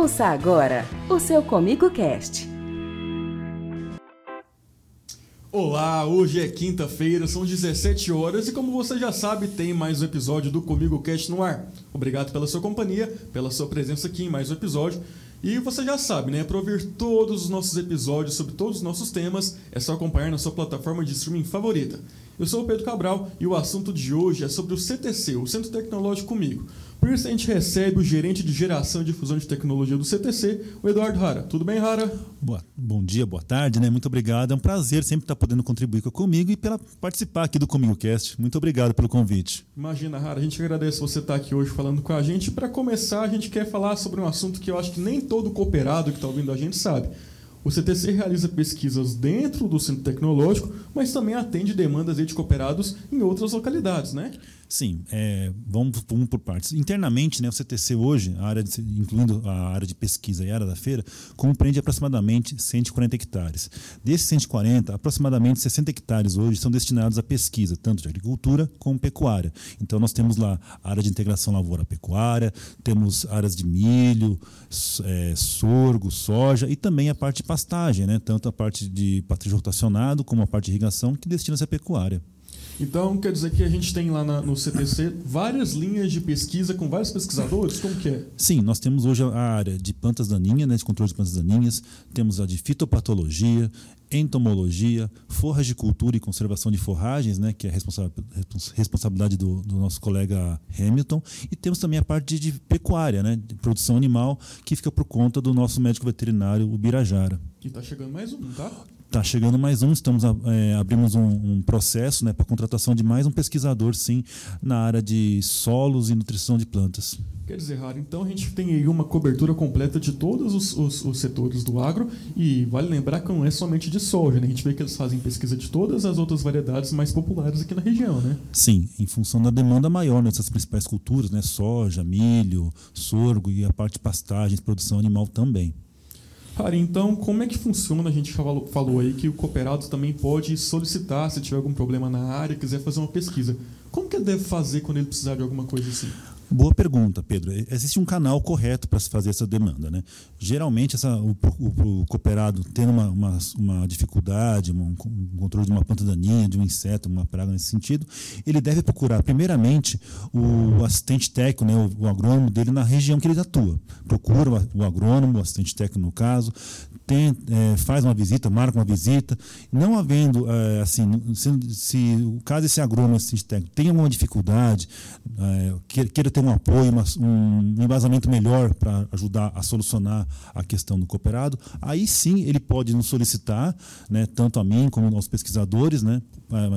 Ouça agora o seu Comigo Cast. Olá, hoje é quinta-feira, são 17 horas e como você já sabe, tem mais um episódio do Comigo Cast no ar. Obrigado pela sua companhia, pela sua presença aqui em mais um episódio. E você já sabe, né? Para ouvir todos os nossos episódios sobre todos os nossos temas, é só acompanhar na sua plataforma de streaming favorita. Eu sou o Pedro Cabral e o assunto de hoje é sobre o CTC, o Centro Tecnológico Comigo. Isso a gente recebe o gerente de geração e difusão de tecnologia do CTC, o Eduardo Rara. Tudo bem, Rara? Boa, bom dia, boa tarde, né? Muito obrigado. É um prazer sempre estar podendo contribuir comigo e pela participar aqui do Comigo Cast. Muito obrigado pelo convite. Imagina, Rara, a gente agradece você estar aqui hoje falando com a gente. Para começar, a gente quer falar sobre um assunto que eu acho que nem todo cooperado que está ouvindo a gente sabe. O CTC realiza pesquisas dentro do centro tecnológico, mas também atende demandas de cooperados em outras localidades, né? Sim, é, vamos, por partes. Internamente, né, o CTC hoje, a área de, incluindo a área de pesquisa e a área da feira, compreende aproximadamente 140 hectares. Desses 140, aproximadamente 60 hectares hoje são destinados à pesquisa, tanto de agricultura como pecuária. Então, nós temos lá área de integração lavoura-pecuária, temos áreas de milho, é, sorgo, soja e também a parte de pastagem, né, tanto a parte de patrício rotacionado como a parte de irrigação, que destina-se à pecuária. Então, quer dizer que a gente tem lá na, no CTC várias linhas de pesquisa com vários pesquisadores? Como que é? Sim, nós temos hoje a área de plantas daninhas, né, de controle de plantas daninhas, temos a de fitopatologia, entomologia, forragicultura e conservação de forragens, né, que é a responsabilidade do, do, nosso colega Hamilton, e temos também a parte de pecuária, né, de produção animal, que fica por conta do nosso médico veterinário, o Birajara. E está chegando mais um, tá? Está chegando mais um, estamos é, abrimos um, um processo né, para contratação de mais um pesquisador, sim, na área de solos e nutrição de plantas. Quer dizer, Rara, então a gente tem aí uma cobertura completa de todos os, os, os, setores do agro e vale lembrar que não é somente de soja, né? A gente vê que eles fazem pesquisa de todas as outras variedades mais populares aqui na região, né? Sim, em função da demanda maior nessas principais culturas, né? Soja, milho, sorgo e a parte de pastagens, produção animal também. Cara, então como é que funciona? A gente falou, aí que o cooperado também pode solicitar se tiver algum problema na área, quiser fazer uma pesquisa. Como que ele deve fazer quando ele precisar de alguma coisa assim? Boa pergunta, Pedro. Existe um canal correto para se fazer essa demanda. Né? Geralmente, essa, o, o, o cooperado tendo uma, uma, uma dificuldade, um, um, controle de uma planta daninha, de um inseto, uma praga nesse sentido, ele deve procurar, primeiramente, o assistente técnico, né, o, o agrônomo dele na região que ele atua. Procura o, o agrônomo, o assistente técnico no caso, é, faz uma visita, marca uma visita. Não havendo, é, assim, se, se o caso esse agrônomo, assistente técnico, tem alguma dificuldade, é, queira ter ter um apoio, uma, um embasamento melhor para ajudar a solucionar a questão do cooperado, aí sim ele pode nos solicitar, né, tanto a mim como aos pesquisadores, né,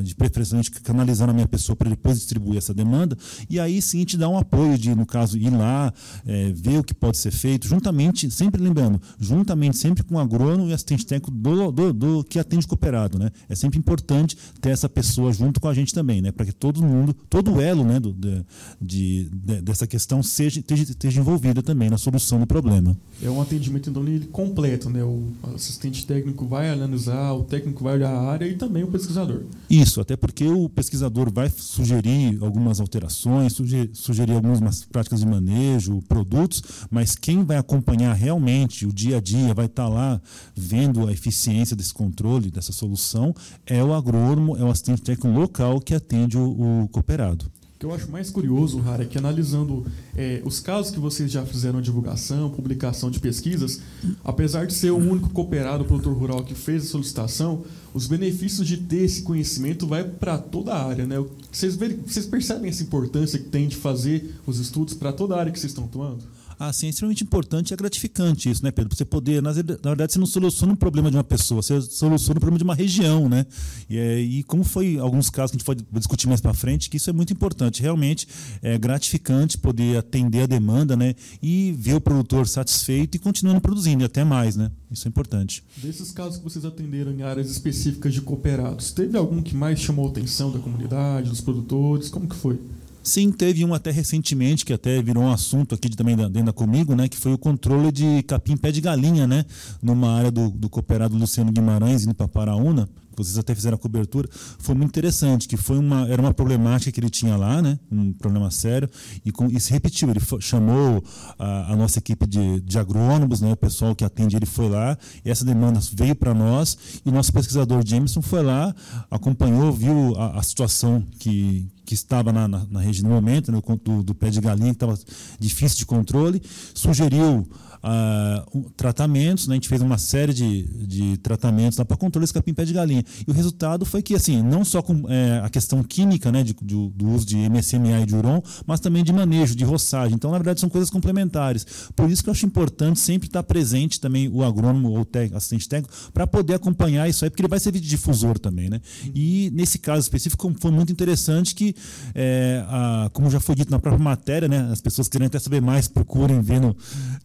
de preferencialmente canalizando a minha pessoa para depois distribuir essa demanda, e aí sim te dá um apoio de, no caso, ir lá, é, ver o que pode ser feito, juntamente, sempre lembrando, juntamente sempre com o agrônomo e assistente técnico do, do, do, que atende cooperado. Né? É sempre importante ter essa pessoa junto com a gente também, né? para que todo mundo, todo o elo né, do, de, de, dessa questão seja, esteja, esteja envolvida também na solução do problema. É um atendimento então completo, né? o assistente técnico vai analisar, o técnico vai olhar a área e também o pesquisador. Isso, até porque o pesquisador vai sugerir algumas alterações, sugerir, sugerir algumas práticas de manejo, produtos, mas quem vai acompanhar realmente o dia a dia, vai estar lá vendo a eficiência desse controle, dessa solução, é o agrônomo, é o assistente técnico local que atende o, o cooperado que eu acho mais curioso, Rara, é que analisando é, os casos que vocês já fizeram divulgação, publicação de pesquisas, apesar de ser o único cooperado produtor rural que fez a solicitação, os benefícios de ter esse conhecimento vai para toda a área, né? Vocês, vocês percebem essa importância que tem de fazer os estudos para toda a área que vocês estão atuando? Assim, é extremamente importante e é gratificante isso, né, Pedro? Você poder, na, verdade, você não soluciona um problema de uma pessoa, você soluciona o problema de uma região, né? E, é, e como foi alguns casos que a gente pode discutir mais para frente, que isso é muito importante. Realmente é gratificante poder atender a demanda, né? E ver o produtor satisfeito e continuando produzindo, e até mais, né? Isso é importante. Desses casos que vocês atenderam em áreas específicas de cooperados, teve algum que mais chamou a atenção da comunidade, dos produtores? Como que foi? Sim, teve um até recentemente, que até virou um assunto aqui de, também dentro da Comigo, né, que foi o controle de capim pé de galinha, né, numa área do, do cooperado Luciano Guimarães, indo para Paraúna, vocês até fizeram a cobertura, foi muito interessante, que foi uma, era uma problemática que ele tinha lá, né? um problema sério, e, com, se repetiu. Ele chamou a, a, nossa equipe de, de agrônomos, né? o pessoal que atende, ele foi lá, essa demanda veio para nós, e nosso pesquisador Jameson foi lá, acompanhou, viu a, a situação que, que estava na, na, na região no momento, né? do, do pé de galinha, que estava difícil de controle, sugeriu uh, tratamentos, né? a gente fez uma série de, de tratamentos para controle desse capim-pé de galinha. E o resultado foi que, assim, não só com é, a questão química né, de, de, do uso de MSMA e de uron, mas também de manejo, de roçagem. Então, na verdade, são coisas complementares. Por isso que eu acho importante sempre estar presente também o agrônomo ou o assistente técnico para poder acompanhar isso aí, porque ele vai servir de difusor também. Né? E nesse caso específico, foi muito interessante que, é, a, como já foi dito na própria matéria, né, as pessoas querem até saber mais, procurem ver no,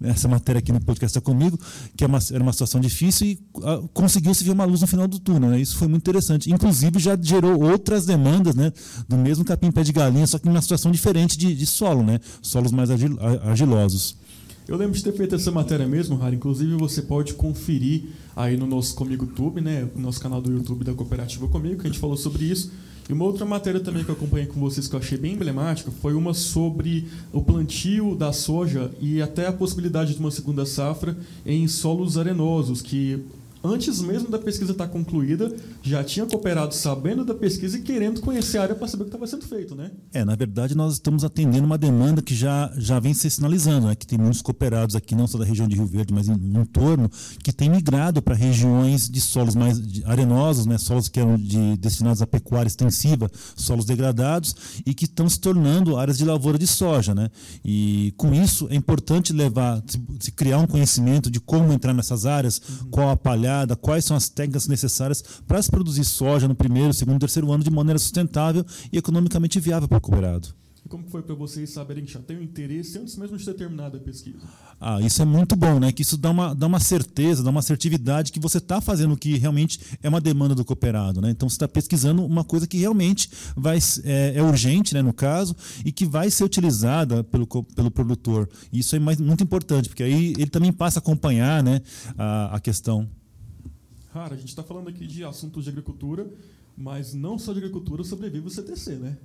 nessa matéria matéria aqui no podcast comigo, que é uma, era uma situação difícil e uh, conseguiu-se ver uma luz no final do túnel. Né? Isso foi muito interessante. Inclusive, já gerou outras demandas né, do mesmo capim-pé de galinha, só que em uma situação diferente de, de solo, né? solos mais agil, argilosos. Eu lembro de ter feito essa matéria mesmo, Rara. Inclusive, você pode conferir aí no nosso Comigo Tube, né? No nosso canal do YouTube da Cooperativa Comigo, que a gente falou sobre isso. E uma outra matéria também que eu acompanhei com vocês que eu achei bem emblemática foi uma sobre o plantio da soja e até a possibilidade de uma segunda safra em solos arenosos, que antes mesmo da pesquisa estar concluída, já tinha cooperado sabendo da pesquisa e querendo conhecer a área para saber o que estava sendo feito, né? É, na verdade, nós estamos atendendo uma demanda que já, já vem se sinalizando, né? que tem muitos cooperados aqui, não só da região de Rio Verde, mas em, no entorno, que tem migrado para regiões de solos mais arenosos, né? solos que eram de, destinados à pecuária extensiva, solos degradados, e que estão se tornando áreas de lavoura de soja. Né? E com isso é importante levar, se, se criar um conhecimento de como entrar nessas áreas, uhum. qual a palhada, quais são as técnicas necessárias para se produzir soja no primeiro, segundo, terceiro ano de maneira sustentável e economicamente viável para o cooperado. E como foi para vocês saberem que já tem o interesse antes mesmo de ter terminado a pesquisa? Ah, isso é muito bom, né? Que isso dá uma, dá uma certeza, dá uma assertividade que você está fazendo o que realmente é uma demanda do cooperado, né? Então você está pesquisando uma coisa que realmente vai, é, é, urgente, né, no caso, e que vai ser utilizada pelo, pelo produtor. Isso é mais, muito importante, porque aí ele também passa a acompanhar né, a, a questão. Cara, a gente está falando aqui de assuntos de agricultura, mas não só de agricultura sobrevive o CTC, né?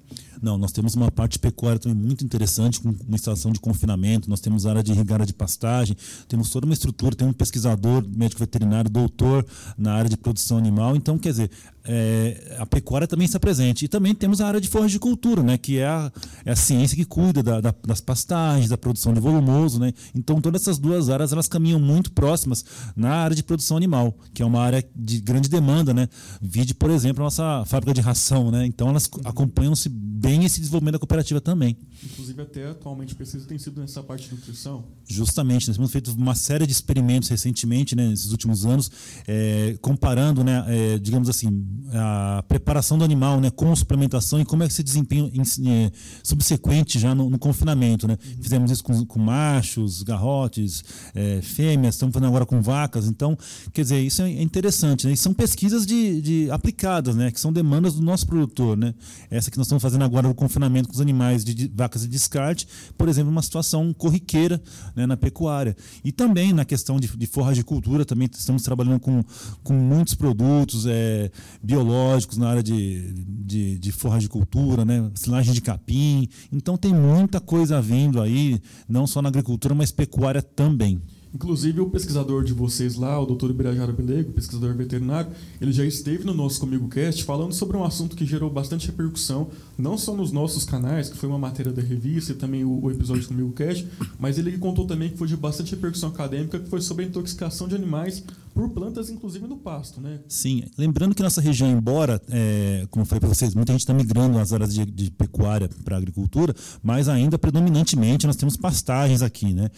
Não, nós temos uma parte pecuária também muito interessante, com uma instalação de confinamento, nós temos área de irrigada de pastagem, temos toda uma estrutura, tem um pesquisador, médico veterinário, doutor na área de produção animal. Então, quer dizer, é, a pecuária também está presente. E também temos a área de forragicultura, né, que é a, é a ciência que cuida da, da, das pastagens, da produção de volumoso. Né? Então, todas essas duas áreas elas caminham muito próximas na área de produção animal, que é uma área de grande demanda. Né? Vide, por exemplo, a nossa fábrica de ração. Né? Então, elas acompanham-se bem esse desenvolvimento da cooperativa também. Inclusive, até atualmente, pesquisa tem sido nessa parte de nutrição. Justamente, nós temos feito uma série de experimentos recentemente, né, nesses últimos anos, é, comparando, né, é, digamos assim, a preparação do animal, né, com suplementação e como é que se desempenha em, em, subsequente já no, no confinamento, né? Uhum. Fizemos isso com, com machos, garrotes, é, fêmeas, estamos fazendo agora com vacas. Então, quer dizer, isso é interessante, né? E são pesquisas de, de aplicadas, né, que são demandas do nosso produtor, né? Essa que nós estamos fazendo agora no confinamento com os animais de, vacas de descarte, por exemplo, uma situação corriqueira né, na pecuária. E também na questão de, de cultura também estamos trabalhando com, com muitos produtos é, biológicos na área de, de, de forragicultura, né? silagem de capim. Então tem muita coisa vindo aí, não só na agricultura, mas pecuária também. Inclusive, o pesquisador de vocês lá, o doutor Ibirajara Belego, pesquisador veterinário, ele já esteve no nosso Comigo Cast falando sobre um assunto que gerou bastante repercussão, não só nos nossos canais, que foi uma matéria da revista e também o, episódio do Comigo Cast, mas ele contou também que foi de bastante repercussão acadêmica, que foi sobre a intoxicação de animais por plantas, inclusive no pasto, né? Sim. Lembrando que nossa região, embora, é, como falei para vocês, muita gente está migrando nas áreas de, de pecuária para agricultura, mas ainda predominantemente nós temos pastagens aqui, né?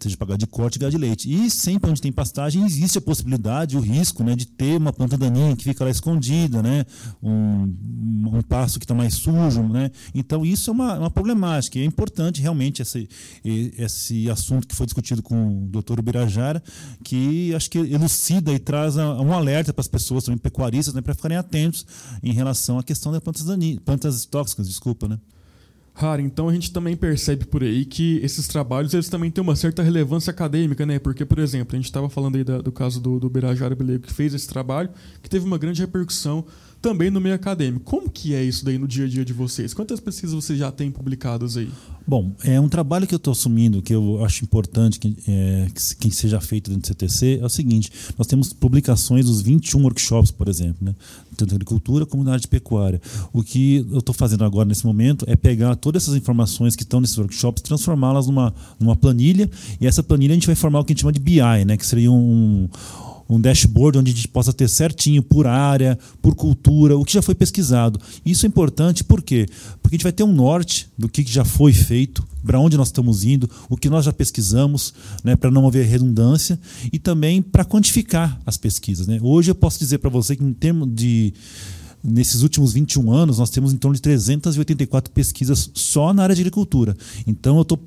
seja para de corte e gado de leite. E sempre onde tem pastagem existe a possibilidade, o risco né, de ter uma planta daninha que fica lá escondida, né, um, um pasto que está mais sujo. Né? Então isso é uma, uma problemática. E é importante realmente esse, esse assunto que foi discutido com o doutor Ubirajara, que acho que elucida e traz um alerta para as pessoas, também pecuaristas, né, para ficarem atentos em relação à questão das plantas, daninhas, plantas tóxicas, desculpa. Né? Rara, então a gente também percebe por aí que esses trabalhos eles também têm uma certa relevância acadêmica, né? Porque, por exemplo, a gente estava falando aí da, do caso do, do Birajara Belego que fez esse trabalho, que teve uma grande repercussão também no meio acadêmico. Como que é isso daí no dia a dia de vocês? Quantas pesquisas vocês já têm publicadas aí? Bom, é um trabalho que eu estou assumindo, que eu acho importante que, é, que, seja feito dentro do CTC, é o seguinte, nós temos publicações dos 21 workshops, por exemplo, né? tanto agricultura como na área de pecuária. O que eu estou fazendo agora nesse momento é pegar todas essas informações que estão nesses workshops, transformá-las numa, numa planilha, e essa planilha a gente vai formar o que a gente chama de BI, né? que seria um um dashboard onde a gente possa ter certinho por área, por cultura, o que já foi pesquisado. Isso é importante por quê? Porque a gente vai ter um norte do que já foi feito, para onde nós estamos indo, o que nós já pesquisamos, né, para não haver redundância e também para quantificar as pesquisas. Né? Hoje eu posso dizer para você que em termos de nesses últimos 21 anos, nós temos em torno de 384 pesquisas só na área de agricultura. Então, eu estou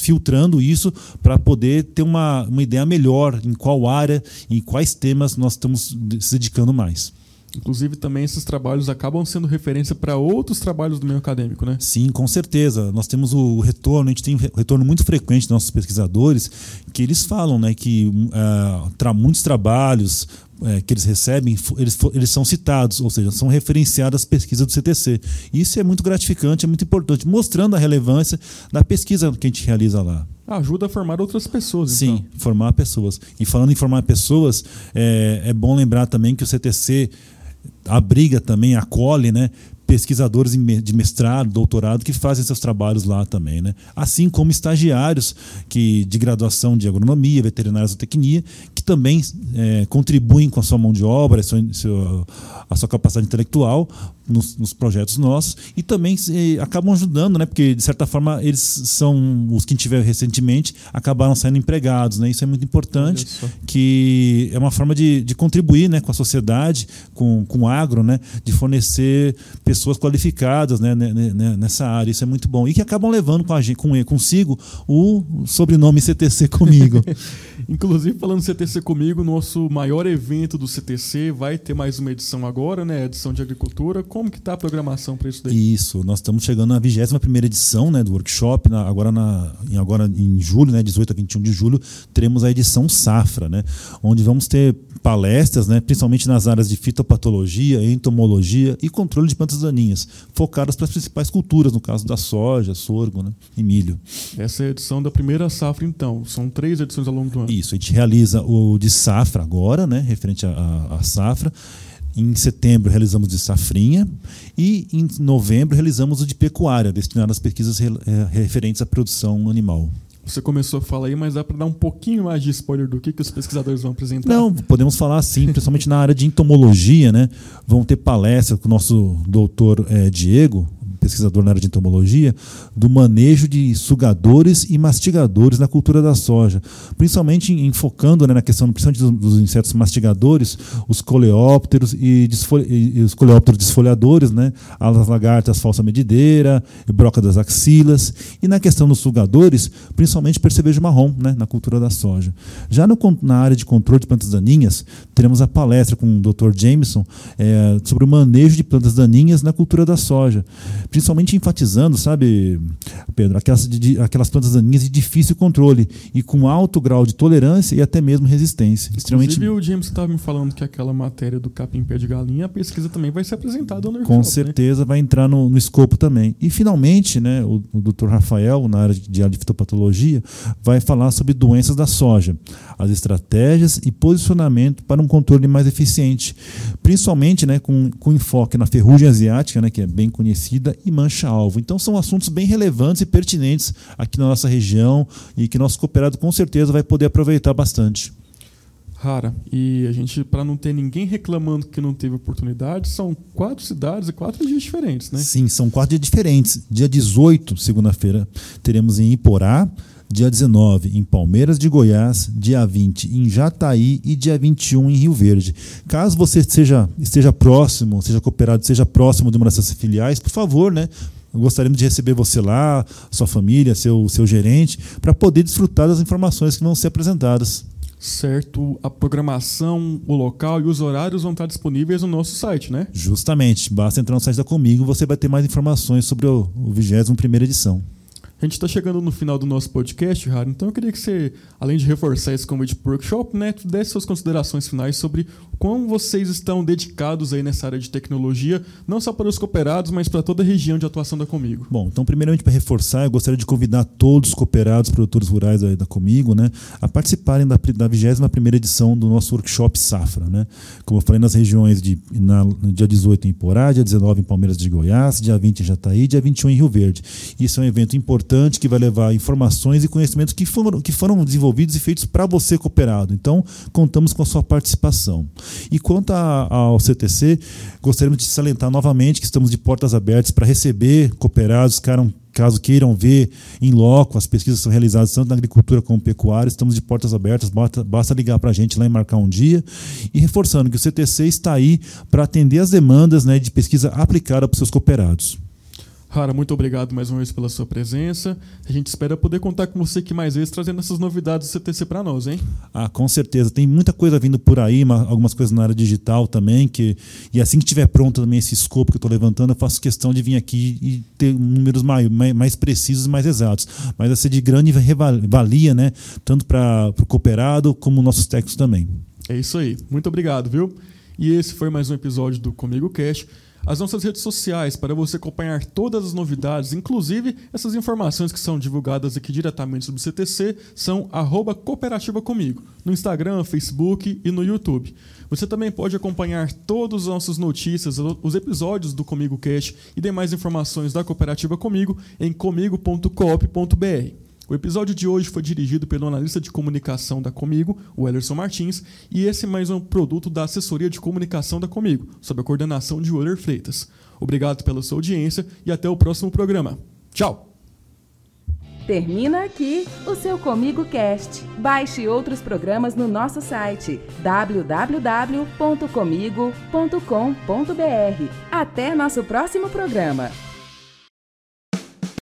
filtrando isso para poder ter uma, uma ideia melhor em qual área, em quais temas nós estamos se dedicando mais. Inclusive, também esses trabalhos acabam sendo referência para outros trabalhos do meio acadêmico, né? Sim, com certeza. Nós temos o retorno, a gente tem um retorno muito frequente dos nossos pesquisadores, que eles falam né, que uh, tra muitos trabalhos, é, que eles recebem, eles, eles são citados, ou seja, são referenciadas as pesquisas do CTC. Isso é muito gratificante, é muito importante, mostrando a relevância da pesquisa que a gente realiza lá. Ajuda a formar outras pessoas. Sim, então. formar pessoas. E falando em formar pessoas, é, é bom lembrar também que o CTC abriga também, acolhe né, pesquisadores de mestrado, doutorado que fazem seus trabalhos lá também, né? Assim como estagiários que de graduação de agronomia, veterinária, zootecnia, também é, contribuem com a sua mão de obra, a sua, a sua capacidade intelectual nos, nos, projetos nossos e também eh, acabam ajudando, né? Porque de certa forma eles são os que tiveram recentemente acabaram sendo empregados, né? Isso é muito importante, que é uma forma de, de contribuir, né, com a sociedade, com, com o agro, né? De fornecer pessoas qualificadas né, nessa área. Isso é muito bom. E que acabam levando com a gente, com, consigo o sobrenome CTC comigo. Inclusive, falando CTC comigo, nosso maior evento do CTC vai ter mais uma edição agora, né? Edição de agricultura. Como que está a programação para isso daí? Isso, nós estamos chegando na 21 primeira edição né, do workshop. Na, agora, na, em, agora em julho, né, 18 a 21 de julho, teremos a edição Safra, né? Onde vamos ter palestras, né, principalmente nas áreas de fitopatologia, entomologia e controle de plantas daninhas, focadas para as principais culturas, no caso da soja, sorgo né, e milho. Essa é a edição da primeira safra, então. São três edições ao longo do ano. Isso, a gente realiza o de safra agora, né, referente à safra. Em setembro realizamos de safrinha e em novembro realizamos o de pecuária, destinado às pesquisas eh, referentes à produção animal. Você começou a falar aí, mas dá para dar um pouquinho mais de spoiler do que, que os pesquisadores vão apresentar? Não, podemos falar sim, principalmente na área de entomologia, né? Vão ter palestra com o nosso doutor é, Diego, pesquisador na área de entomologia, do manejo de sugadores e mastigadores na cultura da soja, principalmente enfocando né, na questão principalmente dos, insetos mastigadores, os coleópteros e, e, os coleópteros desfolhadores, né, as lagartas falsa medideira, broca das axilas, e na questão dos sugadores, principalmente percevejo marrom né, na cultura da soja. Já no, na área de controle de plantas daninhas, teremos a palestra com o Dr. Jameson é, sobre o manejo de plantas daninhas na cultura da soja principalmente enfatizando, sabe, Pedro, aquelas, de, aquelas plantas daninhas de difícil controle e com alto grau de tolerância e até mesmo resistência. Inclusive, extremamente... o James estava me falando que aquela matéria do capim pé de galinha, a pesquisa também vai ser apresentada no Com né? certeza né? vai entrar no, no, escopo também. E, finalmente, né, o, o Dr. Rafael, na área de, de fitopatologia, vai falar sobre doenças da soja, as estratégias e posicionamento para um controle mais eficiente, principalmente né, com, com enfoque na ferrugem asiática, né, que é bem conhecida, e mancha-alvo. Então são assuntos bem relevantes e pertinentes aqui na nossa região e que nosso cooperado com certeza vai poder aproveitar bastante. Rara. E a gente, para não ter ninguém reclamando que não teve oportunidade, são quatro cidades e quatro dias diferentes, né? Sim, são quatro dias diferentes. Dia 18, segunda-feira, teremos em Iporá, dia 19 em Palmeiras de Goiás, dia 20 em Jataí e dia 21 em Rio Verde. Caso você esteja, esteja próximo, seja cooperado, seja próximo de uma dessas filiais, por favor, né? Gostaríamos de receber você lá, sua família, seu, seu gerente, para poder desfrutar das informações que vão ser apresentadas. Certo, a programação, o local e os horários vão estar disponíveis no nosso site, né? Justamente, basta entrar no site da Comigo você vai ter mais informações sobre o, o 21 edição. A gente está chegando no final do nosso podcast, Raro, então eu queria que você, além de reforçar esse convite para o workshop, né, desse suas considerações finais sobre como vocês estão dedicados aí nessa área de tecnologia, não só para os cooperados, mas para toda a região de atuação da Comigo. Bom, então primeiramente para reforçar, eu gostaria de convidar todos os cooperados, produtores rurais da Comigo, né, a participarem da, da 21ª edição do nosso workshop Safra, né? Como eu falei nas regiões de na, no dia 18 em Porá, dia 19 em Palmeiras de Goiás, dia 20 em Jataí, dia 21 em Rio Verde. Isso é um evento importante que vai levar informações e conhecimentos que foram, que foram desenvolvidos e feitos para você cooperado. Então, contamos com a sua participação. E quanto a, ao CTC, gostaríamos de salientar novamente que estamos de portas abertas para receber cooperados, caso queiram ver em loco, as pesquisas são realizadas tanto na agricultura como pecuária, estamos de portas abertas, basta, basta ligar para a gente lá e marcar um dia. E reforçando que o CTC está aí para atender as demandas né, de pesquisa aplicada para os seus cooperados. Rara, muito obrigado mais uma vez pela sua presença. A gente espera poder contar com você aqui mais vezes, trazendo essas novidades do CTC para nós, hein? Ah, com certeza. Tem muita coisa vindo por aí, algumas coisas na área digital também. Que, e assim que tiver pronto também esse escopo que eu estou levantando, eu faço questão de vir aqui e ter números mais, mais precisos e mais exatos. Mas vai ser de grande valia, né? Tanto para o cooperado como nossos técnicos também. É isso aí. Muito obrigado, viu? E esse foi mais um episódio do Comigo Cash as nossas redes sociais para você acompanhar todas as novidades, inclusive essas informações que são divulgadas aqui diretamente sobre o CTC, são cooperativa comigo, no Instagram, Facebook e no YouTube. Você também pode acompanhar todas as nossas notícias, os episódios do Comigo Cash e demais informações da Cooperativa Comigo em comigo.coop.br. O episódio de hoje foi dirigido pelo analista de comunicação da Comigo, o Ellerson Martins, e esse é mais um produto da assessoria de comunicação da Comigo, sob a coordenação de Euler Freitas. Obrigado pela sua audiência e até o próximo programa. Tchau! Termina aqui o seu Comigo Cast. Baixe outros programas no nosso site www.comigo.com.br. Até nosso próximo programa.